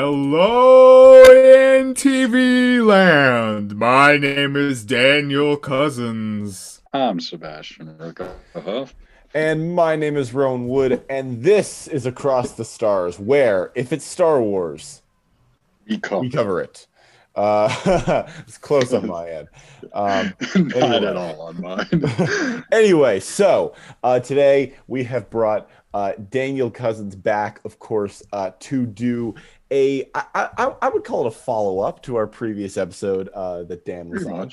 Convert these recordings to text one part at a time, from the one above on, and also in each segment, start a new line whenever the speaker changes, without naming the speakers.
Hello in TV land. My name is Daniel Cousins.
I'm Sebastian Rickoff.
And my name is Rowan Wood, and this is Across the Stars, where, if it's Star Wars,
We cover.
we cover it. Uh, it's close on my end. Um,
Not
Anyway.
at all on mine.
anyway, so uh, today we have brought uh, Daniel Cousins back, of course, uh, to do a I, I, I would call it a follow up to our previous episode uh, that Dan was
Pretty
on.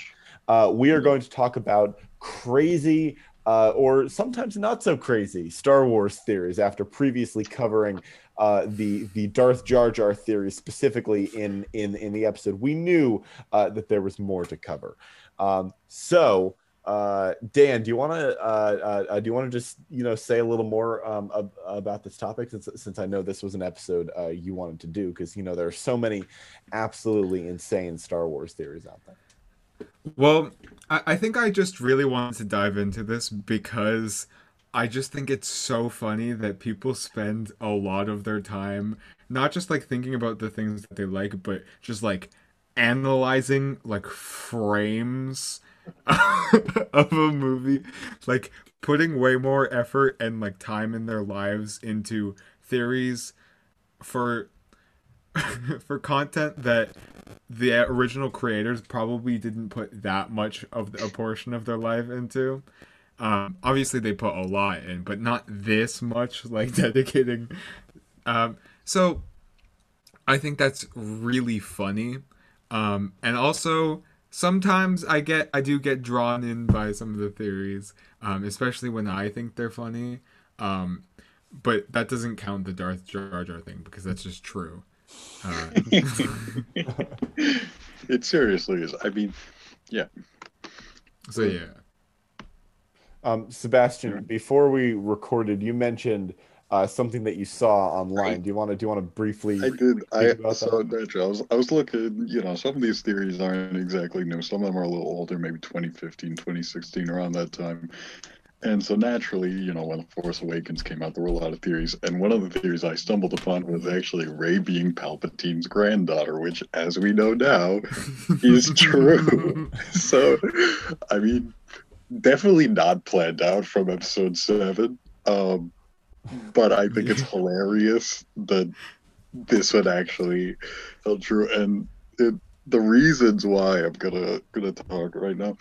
Uh, we are going to talk about crazy uh, or sometimes not so crazy Star Wars theories after previously covering uh, the the Darth Jar Jar theory specifically in in in the episode. We knew uh, that there was more to cover. Um, so. Uh, Dan, do you want to uh, uh, do you want to just you know say a little more um, ab- about this topic since since I know this was an episode uh, you wanted to do because you know there are so many absolutely insane Star Wars theories out there.
Well, I, I think I just really wanted to dive into this because I just think it's so funny that people spend a lot of their time not just like thinking about the things that they like, but just like analyzing like frames of a movie, like putting way more effort and like time in their lives into theories for for content that the original creators probably didn't put that much of the, a portion of their life into. Um, obviously, they put a lot in, but not this much, like dedicating. Um, so, I think that's really funny, um, and also sometimes I get I do get drawn in by some of the theories, um, especially when I think they're funny. Um, but that doesn't count the Darth Jar Jar thing because that's just true. Uh,
it seriously is. I mean, yeah.
so yeah.
Um, Sebastian, before we recorded, you mentioned uh, something that you saw online.
Right.
Do you want to do you want to briefly?
I did. I saw
that?
naturally, I was I was looking. You know, some of these theories aren't exactly new. Some of them are a little older, maybe 2015, 2016, around that time. And so naturally, you know, when The Force Awakens came out, there were a lot of theories. And one of the theories I stumbled upon was actually Rey being Palpatine's granddaughter, which, as we know now, is true. so, I mean, definitely not planned out from episode seven. Um, but I think it's hilarious that this would actually held true, and it, the reasons why I'm gonna gonna talk right now.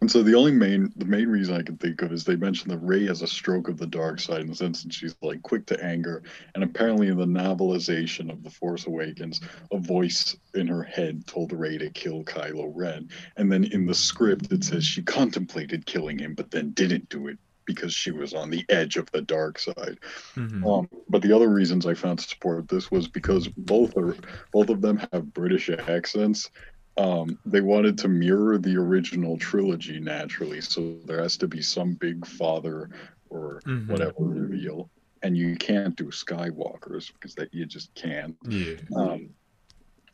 And so the only main the main reason I can think of is they mentioned that Rey has a stroke of the dark side in the sense that she's like quick to anger, and apparently in the novelization of The Force Awakens, a voice in her head told Rey to kill Kylo Ren, and then in the script it says she contemplated killing him but then didn't do it because she was on the edge of the dark side.
Mhm.
Um, but the other reasons I found to support this was because both are both of them have British accents. Um, they wanted to mirror the original trilogy naturally, so there has to be some big father or
Mhm.
whatever reveal, and you can't do Skywalkers because that you just can't.
Yeah.
Um,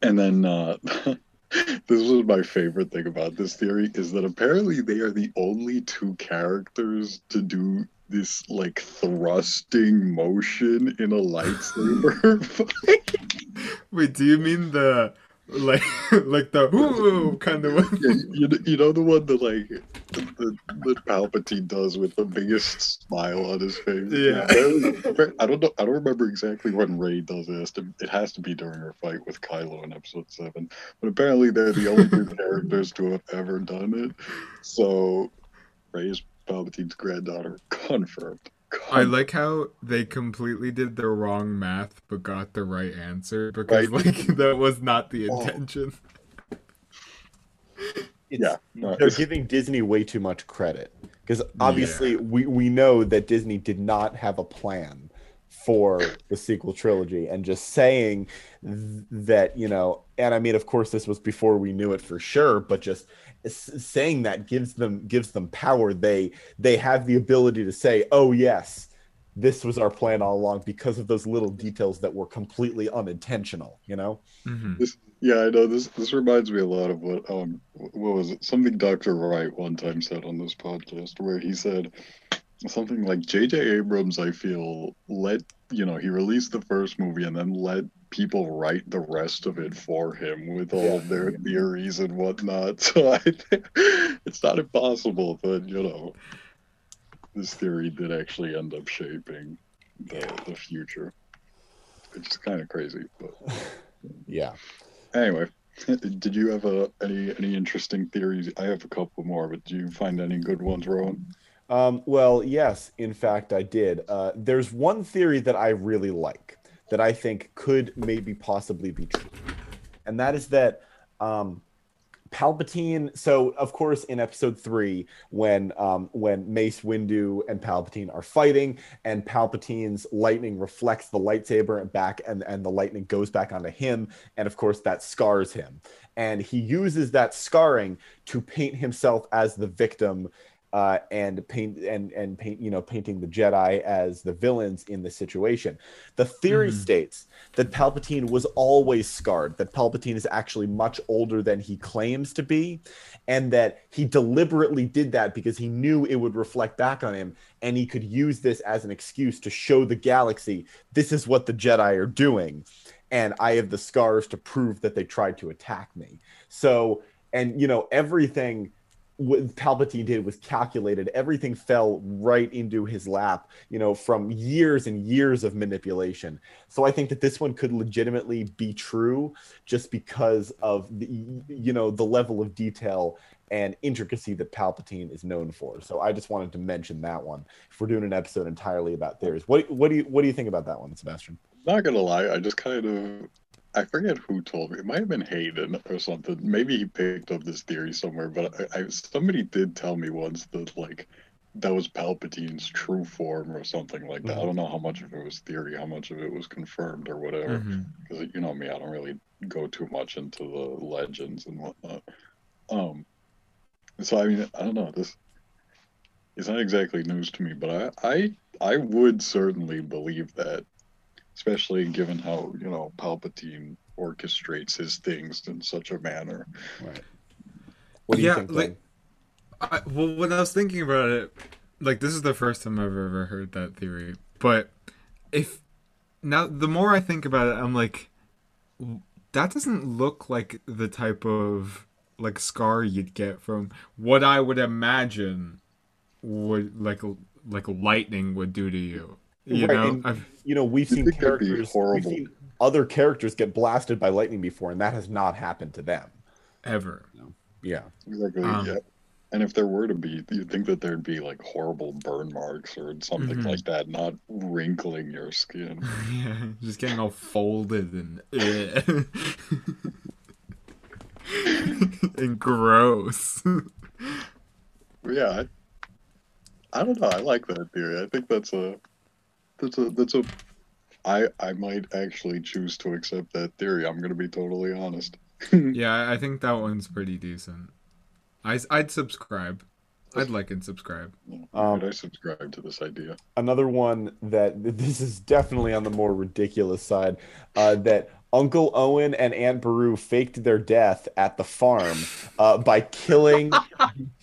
and then uh, this was my favorite thing about this theory is that apparently they are the only two characters to do this like thrusting motion in a lightsaber.
Wait, do you mean the like like the whoo kind of one?
yeah, you, you know the one that like the, that Palpatine does with the biggest smile on his face.
Yeah.
I don't know. I don't remember exactly when Rey does this. It has to be during her fight with Kylo in Episode Seven. But apparently they're the only two characters to have ever done it. So Rey is Palpatine's granddaughter. Confirmed.
I like how they completely did the wrong math but got the right answer because
Right.
like that was not the
Oh.
intention.
It's-
Yeah, no,
they're giving Disney way too much credit because obviously we we know that Disney did not have a plan for the sequel trilogy and just saying th- that you know and i mean of course this was before we knew it for sure but just s- saying that gives them gives them power they they have the ability to say oh yes this was our plan all along because of those little details that were completely unintentional you know
Mhm.
Yeah, I know this. This reminds me a lot of what um what was it? Something Dr. Wright one time said on this podcast, where he said something like J.J. Abrams. I feel let you know he released the first movie and then let people write the rest of it for him with all of their theories and whatnot. So I think it's not impossible that you know this theory did actually end up shaping the the future. It's just kind of crazy, but
Yeah.
anyway. Did you have a, any any interesting theories? I have a couple more, but do you find any good ones, Rowan?
Um, well, yes, in fact, I did. Uh, there's one theory that I really like that I think could maybe possibly be true, and that is that um, Palpatine. So, of course, in Episode Three, when um, when Mace Windu and Palpatine are fighting, and Palpatine's lightning reflects the lightsaber back, and and the lightning goes back onto him, and of course that scars him, and he uses that scarring to paint himself as the victim uh, and paint and and paint you know painting the Jedi as the villains in the situation. The theory
Mhm.
states that Palpatine was always scarred, that Palpatine is actually much older than he claims to be, and that he deliberately did that because he knew it would reflect back on him, and he could use this as an excuse to show the galaxy this is what the Jedi are doing, and I have the scars to prove that they tried to attack me. So, and you know everything what Palpatine did was calculated. Everything fell right into his lap, you know, from years and years of manipulation. So I think that this one could legitimately be true just because of the, you know, the level of detail and intricacy that Palpatine is known for. So I just wanted to mention that one. If we're doing an episode entirely about theories, what what do you what do you think about that one, Sebastian?
Not gonna lie, I just kind of I forget who told me. It might have been Hayden or something. Maybe he picked up this theory somewhere, but I, I somebody did tell me once that like that was Palpatine's true form or something like that. I
Mhm.
don't know how much of it was theory, how much of it was confirmed or whatever. Because you know me, I don't really go too much into the legends and whatnot. Um, so I mean, I don't know. This it's not exactly news to me, but I I I would certainly believe that especially given how you know Palpatine orchestrates his things in such a manner.
Right. What do you
Yeah,
think?
like- I, well, when I was thinking about it, like this is the first time I've ever heard that theory. But if now the more I think about it, I'm like, that doesn't look like the type of like scar you'd get from what I would imagine would like like lightning would do to you. You
Right,
know,
and-
I've,
you know, we've seen
think that'd
characters, we've
horrible?
seen other characters get blasted by lightning before, and that has not happened to them.
ever.
Yeah.
Exactly.
Um,
yeah. And if there were to be, you'd think that there'd be like horrible burn marks or something
Mhm.
like that, not wrinkling your skin.
yeah, just getting all folded and eh. and gross.
Yeah, I, I don't know. I like that theory. I think that's a that's a that's a I I might actually choose to accept that theory. I'm gonna be totally honest.
yeah, I think that one's pretty decent. I, I'd subscribe. I'd like and subscribe.
Um,
I subscribe to this idea?
Another one that this is definitely on the more ridiculous side, uh, that Uncle Owen and Aunt Beru faked their death at the farm uh, by killing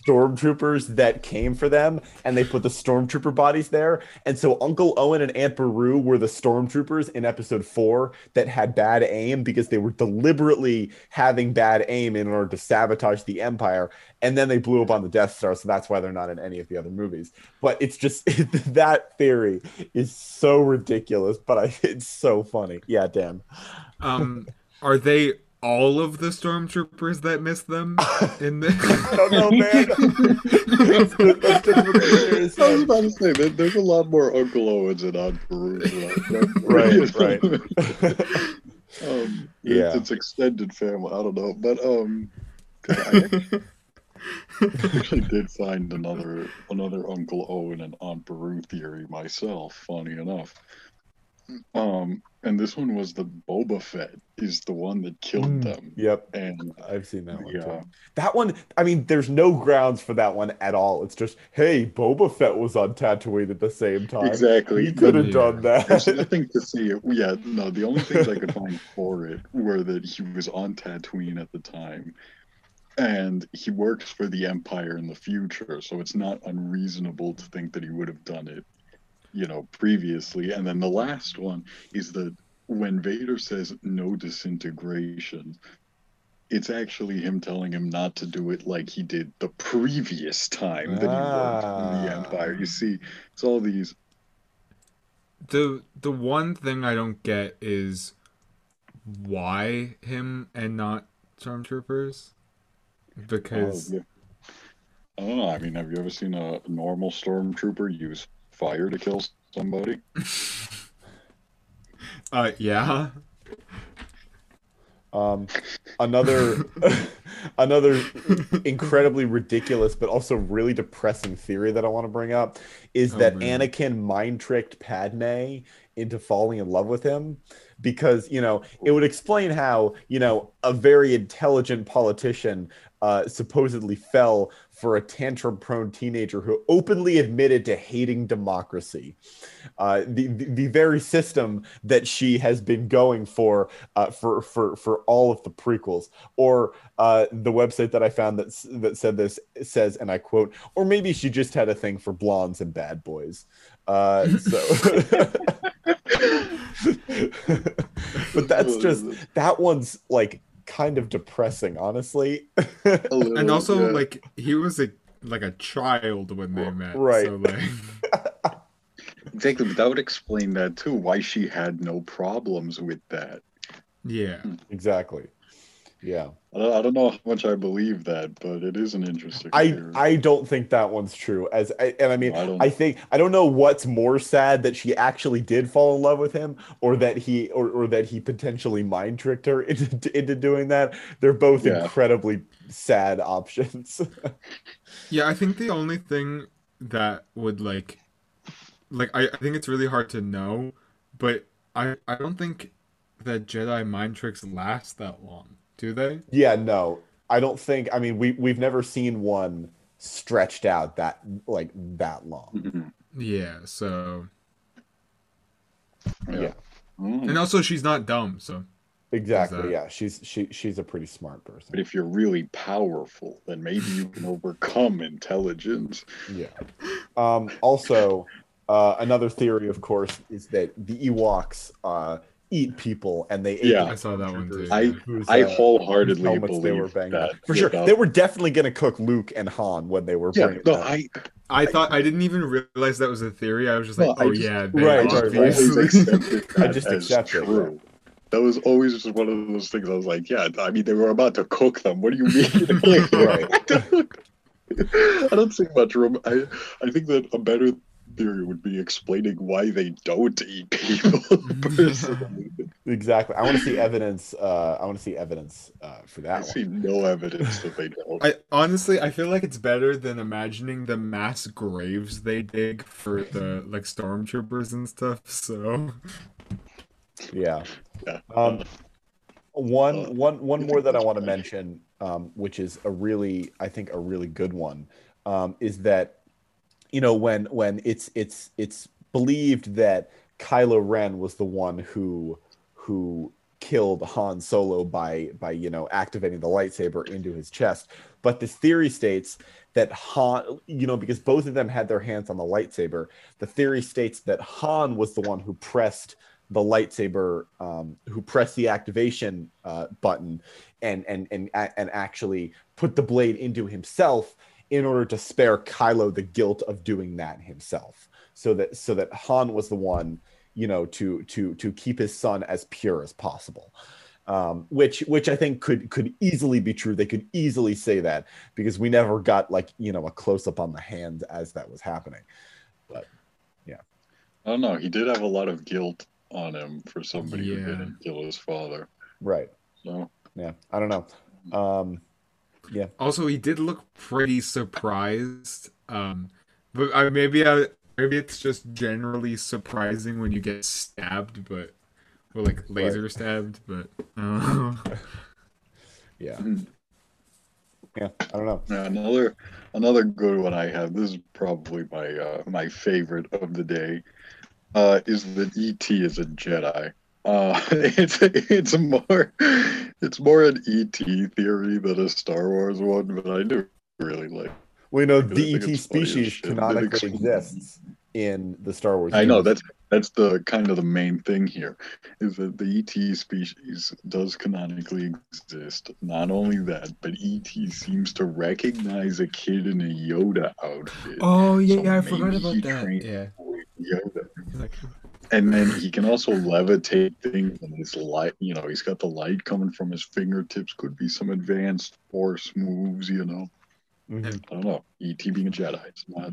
stormtroopers that came for them, and they put the stormtrooper bodies there. And so Uncle Owen and Aunt Beru were the stormtroopers in Episode Four that had bad aim because they were deliberately having bad aim in order to sabotage the Empire, and then they blew up on the Death Star. So that's why they're not in any of the other movies. But it's just that theory is so ridiculous, but I, it's so funny. Yeah, Dan.
Um, are they all of the stormtroopers that missed them in the?
I don't know, man. Let's do- let's do it with the theories,
I was about to say there, there's a lot more Uncle Owens and Aunt Peru.
Right, right.
um,
Yeah.
it's, it's extended family. I don't know, but um, 'cause I actually did find another another Uncle Owen and Aunt Beru theory myself. Funny enough, um, and this one was the Boba Fett is the one that killed
Mm,
them,
Yep,
and
I've seen that one
yeah,
too. That one, I mean, there's no grounds for that one at all. It's just, hey, Boba Fett was on Tatooine at the same time.
exactly.
He could have
Yeah.
done
There's
that.
nothing to see. Yeah, no. The only things I could find for it were that he was on Tatooine at the time, and he works for the Empire in the future. So it's not unreasonable to think that he would have done it, you know, previously. And then the last one is that when Vader says no disintegration, it's actually him telling him not to do it like he did the previous time that he worked in the
Ah.
Empire. You see, it's all these.
The the one thing I don't get is why him and not stormtroopers? Because
Oh, yeah. I don't know. I mean, have you ever seen a normal stormtrooper use fire to kill somebody?
uh yeah.
Um, another another incredibly ridiculous but also really depressing theory that I want to bring up is
Oh,
that
man.
Anakin mind tricked Padme into falling in love with him because you know it would explain how you know a very intelligent politician uh, supposedly fell for a tantrum prone teenager who openly admitted to hating democracy. Uh, the, the the very system that she has been going for uh, for for for all of the prequels. Or uh, the website that I found that that said this says and I quote or maybe she just had a thing for blondes and bad boys. Uh, so but that's oh, just that one's like kind of depressing honestly
oh, little,
and also
yeah.
like he was a like a child when they met.
Right.
So like
exactly. But that would explain that too. Why she had no problems with that.
yeah. Hmm.
exactly yeah
I don't, know how much I believe that, but it is an interesting.
I
theory.
I don't think that one's true. As I, and I mean,
I
I think I don't know what's more sad that she actually did fall in love with him, or that he or, or that he potentially mind tricked her into into doing that. They're both
Yeah.
incredibly sad options.
Yeah, I think the only thing that would like like I, I think it's really hard to know, but I I don't think that Jedi mind tricks last that long. Do they?
yeah, no, I don't think. I mean, we we've never seen one stretched out that like that long.
Mhm.
Yeah, so
Yeah.
Yeah.
Mm.
and also she's not dumb, so
Exactly.
that-
Yeah, she's she she's a pretty smart person.
But if you're really powerful, then maybe you can overcome intelligence.
Yeah. Um, also, uh, another theory, of course, is that the Ewoks uh, eat people, and they ate
Yeah.
the
I saw that one too.
I-
yeah.
I
uh,
wholeheartedly
helmets they were
believe
banging
that.
on. For sure,
without-
they were definitely going to cook Luke and Han when they were
Yeah,
bringing
no,
them.
I
I thought I didn't even realize that was a theory. I was just like,
No,
oh
just-
yeah,
Right, right, right.
always
obviously.
accepted
I just
as
accept it,
true. That was always just one of those things. I was like, yeah, I mean, they were about to cook them. What do you mean?
Right.
I don't see much room. I, I think that a better theory would be explaining why they don't eat people.
exactly. I want to see evidence. Uh, I want to see evidence uh, for
I
that one.
see no evidence that they don't.
I honestly I feel like it's better than imagining the mass graves they dig for the like stormtroopers and stuff. So
Yeah.
Yeah.
Um, one,
Uh,
one, one
you
more that I want to mention, um, which is a really, I think, a really good one, um, is that you know when when it's it's it's believed that Kylo Ren was the one who who killed Han Solo by by you know activating the lightsaber into his chest, but this theory states that Han, you know, because both of them had their hands on the lightsaber, the theory states that Han was the one who pressed the lightsaber um, who pressed the activation uh, button and and and and actually put the blade into himself in order to spare Kylo the guilt of doing that himself. So that so that Han was the one, you know, to to to keep his son as pure as possible. Um, which which I think could could easily be true. They could easily say that because we never got like you know a close up on the hand as that was happening.
But yeah, I don't know. He did have a lot of guilt on him for somebody who didn't kill his father.
Right.
So
Yeah. I don't know. Um,
also he did look pretty surprised. Um, but I, maybe I maybe it's just generally surprising when you get stabbed, but or like laser stabbed. But uh,
yeah. Yeah. I don't know.
Another another good one I have. This is probably my uh, my favorite of the day. Uh, is that ET is a Jedi. Uh, it's it's more it's more an ET theory than a Star Wars one, but I do really like.
We know
I really
the ET
it's funny as
species
shit.
canonically exists in the Star Wars.
I know that's that's the kind of the main thing here is that the ET species does canonically exist. Not only that, but ET seems to recognize a kid in a Yoda outfit.
Oh yeah,
So
yeah I forgot about that. Yeah.
Yoda.
Like,
And then he can also levitate things and his light, you know, he's got the light coming from his fingertips. Could be some advanced force moves, you know.
Mhm.
I don't know. ET being a Jedi. It's not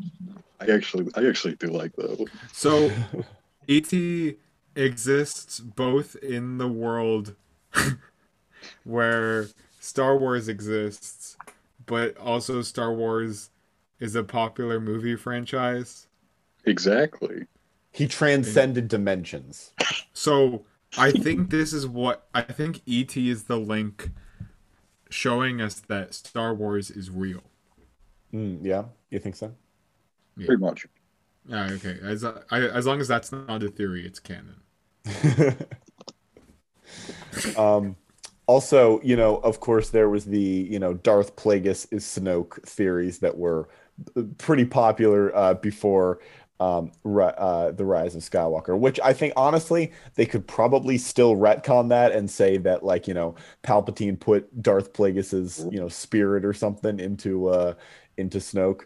I actually I actually do like that.
So ET exists both in the world where Star Wars exists, but also Star Wars is a popular movie franchise.
Exactly.
He transcended dimensions.
So I think this is what I think ET is the link showing us that Star Wars is real.
Mm, yeah, you think so?
Pretty much.
Yeah, okay. As I, as long as that's not a theory, it's canon.
um, also, you know, of course, there was the you know Darth Plagueis is Snoke theories that were uh, pretty popular uh, before um, ri- uh, the Rise of Skywalker, which I think honestly they could probably still retcon that and say that like you know Palpatine put Darth Plagueis's you know spirit or something into uh, into Snoke.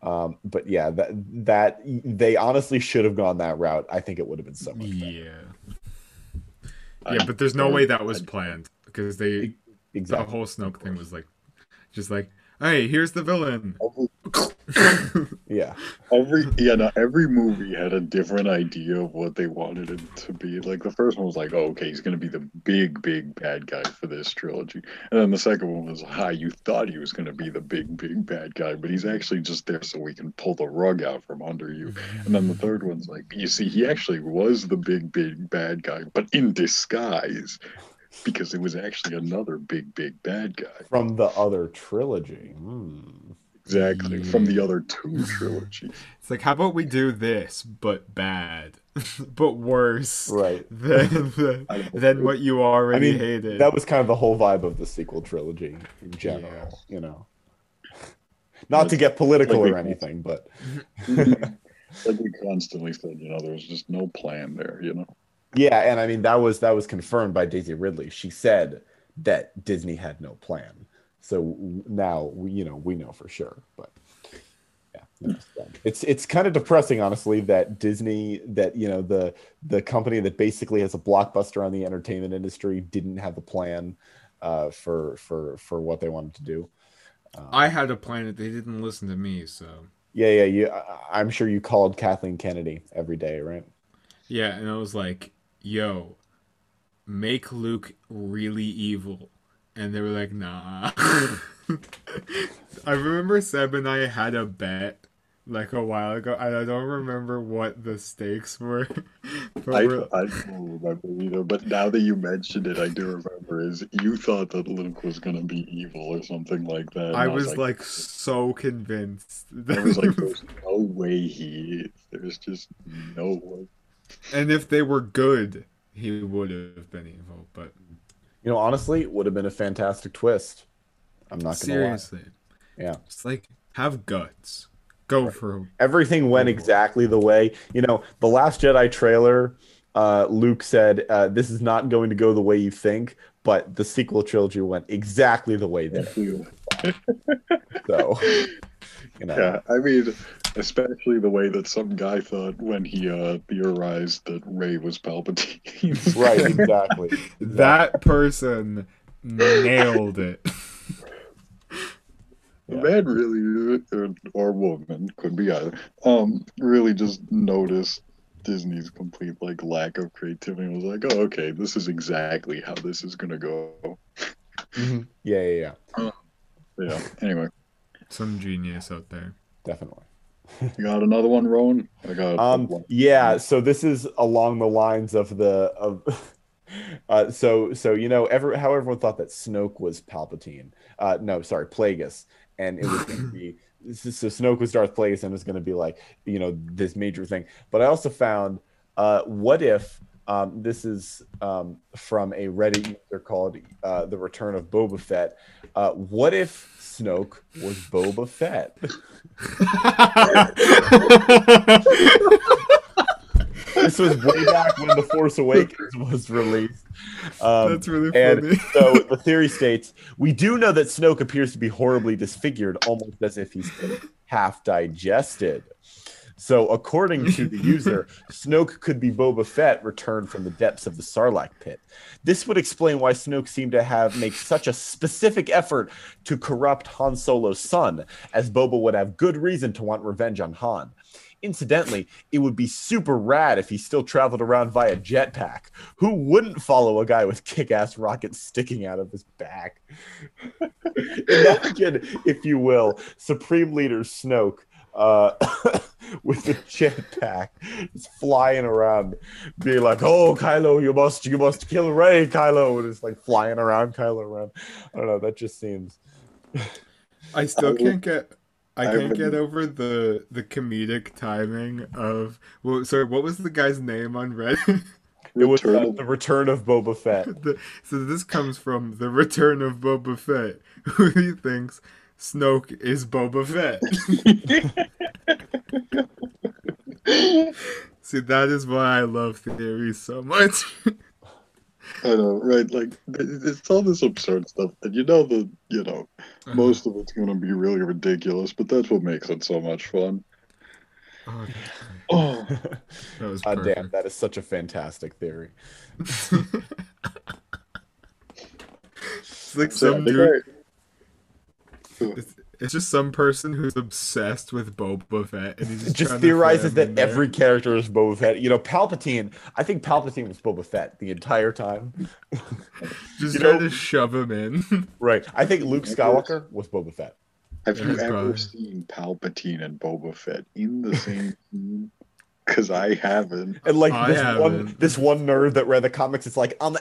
Um, but yeah, that that they honestly should have gone that route. I think it would have been so much better.
Yeah.
I
Yeah, but there's no way that was planned because they the whole Snoke thing was like just like, hey, here's the villain.
Every,
Yeah.
every yeah, no, every movie had a different idea of what they wanted it to be. Like the first one was like, oh, okay, he's gonna be the big, big bad guy for this trilogy. And then the second one was, hi, you thought he was gonna be the big, big bad guy, but he's actually just there so we can pull the rug out from under you. And then the third one's like, you see, he actually was the big, big bad guy, but in disguise. Because it was actually another big, big bad guy.
From the other trilogy. Hmm.
Exactly. From the other two trilogies.
It's like, how about we do this, but bad, but worse
Right.
than the, than what you already
I mean,
hated.
That was kind of the whole vibe of the sequel trilogy in general, you know. Not to get political
Like we-
or anything, but
like we constantly said, you know, there was just no plan there, you know.
Yeah, and I mean that was that was confirmed by Daisy Ridley. She said that Disney had no plan. So now we, you know, we know for sure, but yeah, it's it's kind of depressing, honestly, that Disney, that you know, the the company that basically has a blockbuster on the entertainment industry, didn't have a plan uh, for for for what they wanted to do. Um,
I had a plan that they didn't listen to me, so
Yeah, yeah. You, I- I'm sure you called Kathleen Kennedy every day, right?
yeah. And I was like, "Yo, make Luke really evil," and they were like, "Nah." I remember Seb and I had a bet like a while ago, and I don't remember what the stakes were.
I,
we're-
I don't remember either, but now that you mentioned it, I do remember is you thought that Luke was gonna be evil or something like that. and
I was like so convinced.
I was like, there's no way he is. There's just no way.
And if they were good, he would have been evil. But
You know, honestly, it would have been a fantastic twist. I'm not gonna lie.
seriously,
Yeah.
it's like have guts. Go for
Everything went exactly the way. You know, the Last Jedi trailer, uh, Luke said, uh, "This is not going to go the way you think," but the sequel trilogy went exactly the way that. So, you know,
Yeah, I mean, especially the way that some guy thought when he uh, theorized that Rey was Palpatine.
right? Exactly.
that person nailed it.
The man really, or, or woman, could be either, um, really just noticed Disney's complete like lack of creativity and was like, oh, okay, this is exactly how this is gonna go.
Mhm. Yeah, yeah, yeah.
Yeah. Anyway,
Some genius out there.
Definitely.
you got another one, Rowan? I got
Um,
one.
yeah, so this is along the lines of the of uh so so you know ever how everyone thought that Snoke was Palpatine. Uh no, sorry, Plagueis. And it was gonna be so so Snoke was Darth Plagueis and it was gonna be like, you know, this major thing. But I also found uh what if um, this is um, from a Reddit user called uh, "The Return of Boba Fett." Uh, what if Snoke was Boba Fett? this was way back when The Force Awakens was released. Um,
That's really
and
funny.
so the theory states we do know that Snoke appears to be horribly disfigured, almost as if he's half digested. So, according to the user, Snoke could be Boba Fett returned from the depths of the Sarlacc pit. This would explain why Snoke seemed to have made such a specific effort to corrupt Han Solo's son, as Boba would have good reason to want revenge on Han. Incidentally, it would be super rad if he still traveled around via jetpack. Who wouldn't follow a guy with kick-ass rockets sticking out of his back? Imagine, if you will, Supreme Leader Snoke uh, with a jetpack, just flying around, being like, "Oh, Kylo, you must, you must kill Rey, Kylo," and it's like flying around Kylo around. I don't know. That just seems.
I still can't get. I
I
can't get over the the comedic timing of. Well, sorry, what was the guy's name on Reddit?
It was uh,
Return
the return of Boba Fett.
the, so this comes from the Return of Boba Fett, who he thinks Snoke is Boba Fett. See, that is why I love theories so much.
I know, right? Like it's all this absurd stuff, and you know the you know uh-huh. most of it's gonna be really ridiculous, but that's what makes it so much fun.
Oh,
Oh,
that was
God damn, that is such a fantastic theory.
it's like
so
some
the
dude.
Guy-
It's, it's just some person who's obsessed with Boba Fett, and he's just,
just theorizes
fit him in
that every character is Boba Fett. You know, Palpatine. I think Palpatine was Boba Fett the entire time.
just
you
trying
know-
to shove him in.
Right. I think Luke Skywalker was Boba Fett.
have you ever
probably.
seen Palpatine and Boba Fett in the same scene? Because I haven't.
And like
I
this one,
haven't.
this one nerd that read the comics, it's like, um,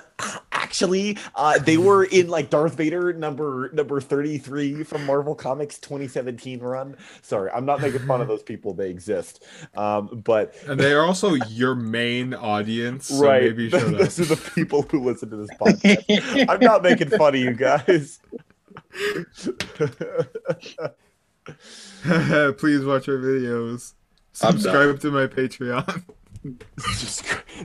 actually, uh, they were in like Darth Vader number number thirty three from Marvel Comics twenty seventeen run. Sorry, I'm not making fun of those people; they exist. Um, but
and they are also your main audience, so
right,
maybe shut up.
those are the people who listen to this podcast. I'm not making fun of you guys.
Please watch our videos. Subscribe to my Patreon.
Just-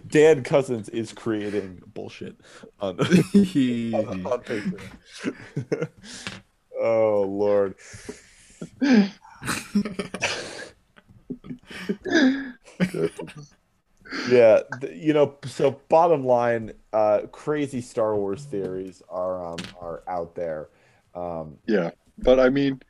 Dan Cousins is creating bullshit on, on, on Patreon. oh Lord. Yeah, you know, so bottom line, uh crazy Star Wars theories are um are out there. Um
Yeah, but I mean,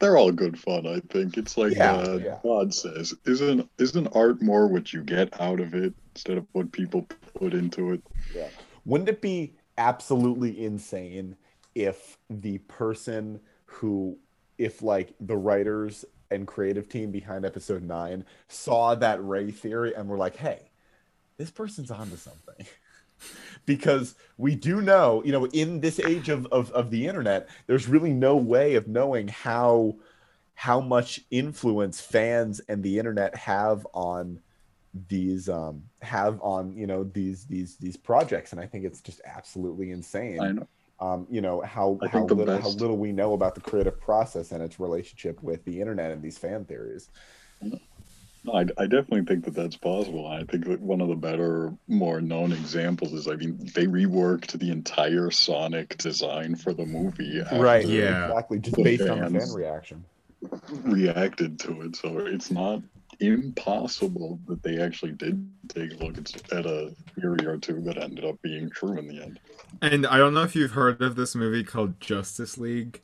they're all good fun. I think it's like
Yeah,
uh,
yeah.
God says, isn't isn't art more what you get out of it instead of what people put into it? Yeah.
wouldn't it be absolutely insane if the person who if like the writers and creative team behind episode 9 saw that Rey theory and were like hey this person's onto something because we do know you know in this age of, of of the internet there's really no way of knowing how how much influence fans and the internet have on these um have on you know these these these projects. And i think it's just absolutely insane um you know how
I
how little, how little we know about the creative process and its relationship with the internet and these fan theories
No, I, I definitely think that that's possible. I think that one of the better, more known examples is, I mean, they reworked the entire Sonic design for the movie.
right
Yeah.
exactly just based on the fan reaction
Reacted to it, so it's not impossible that they actually did take a look at, at a theory or two that ended up being true in the end.
And I don't know if you've heard of this movie called Justice League.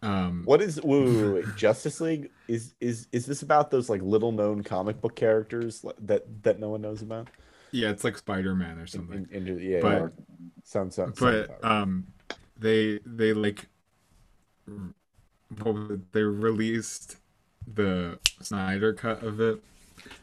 Um,
what is wait, wait, wait, justice league is is is this about those like little known comic book characters that that no one knows about
Yeah, it's like Spider Man or something.
In- in- yeah,
But-
sounds sounds
but
right.
um they they like r- what was it? they released the Snyder cut of it.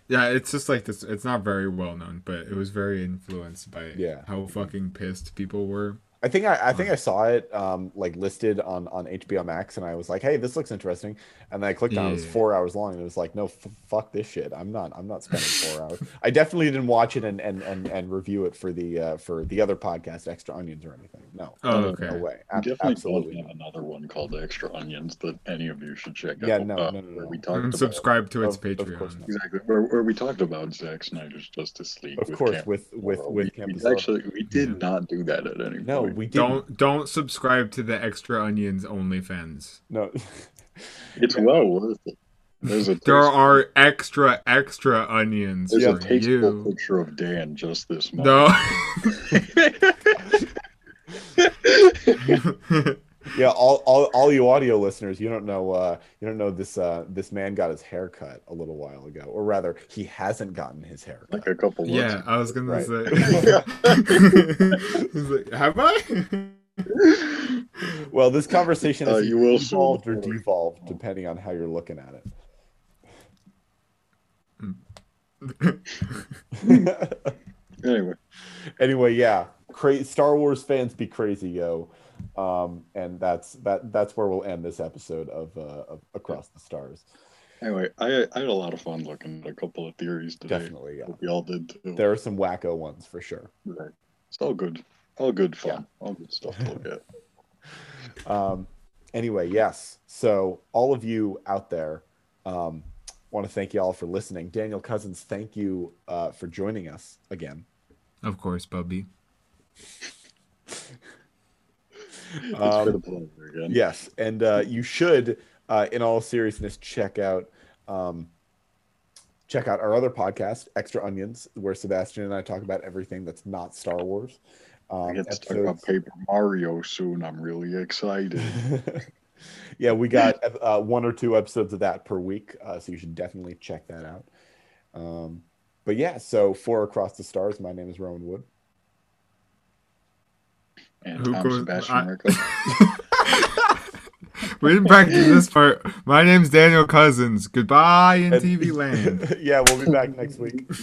Yeah, it's just like this. It's not very well known, but it was very influenced by
Yeah.
how fucking pissed people were.
I think I, I think I saw it um like listed on on HBO Max and I was like, hey, this looks interesting. And then I clicked on it. It was four hours long and it was like, no, f- fuck this shit. I'm not I'm not spending four hours. I definitely didn't watch it and and and, and review it for the uh, for the other podcast, Extra Onions or anything. No.
Oh, okay.
No way.
We
Ab-
definitely
absolutely.
don't have another one called Extra Onions that any of you should check
Yeah,
out.
no,
uh,
no, no,
where we talked about
subscribe to its
Of- of
Patreon.
course
exactly where, where we talked about Zack Snyder's Justice League.
Of
with
course,
Camp
with with
Zorro.
with
we,
Campus
we actually we did
Yeah.
not do that at any
No,
point.
We didn't.
Don't don't subscribe to the Extra Onions OnlyFans.
No.
It's well worth it. There's a
There are extra extra onions
there's
Yeah.
a tasteful
you.
picture of Dan just this month.
No.
yeah, all, all all you audio listeners, you don't know uh you don't know this uh this man got his hair cut a little while ago. Or rather, he hasn't gotten his hair cut.
like a couple months.
yeah, I was gonna
Right.
say. He's like, Have I?
Well, this conversation
Uh,
is
you will soon.
evolved or devolved depending on how you're looking at it.
Anyway,
anyway, yeah, cra- Star Wars fans be crazy, yo, um, and that's that. That's where we'll end this episode of, uh, of Across the Stars.
anyway, I I had a lot of fun looking at a couple of theories today.
Definitely, yeah.
We all did too.
There are some wacko ones for sure.
Right. It's all good. All good fun. All good stuff to look at.
Um, anyway, yes. So all of you out there, um, want to thank you all for listening. Daniel Cousins, thank you uh, for joining us again.
Of course, Bubby.
Um,
been a pleasure again.
Yes, and uh, you should, uh, in all seriousness, check out um, check out our other podcast, Extra Onions, where Sebastian and I talk about everything that's not Star Wars.
I
Um,
get to talk about Paper Mario soon. I'm really excited.
yeah, we got uh, one or two episodes of that per week, uh, so you should definitely check that out. Um, but yeah, so for Across the Stars, my name is Rowan Wood.
And
Who
Tom
goes-
Sebastian
I-
Rickles.
we didn't practice this part. My name's Daniel Cousins. Goodbye in
And-
TV land.
yeah, we'll be back next week.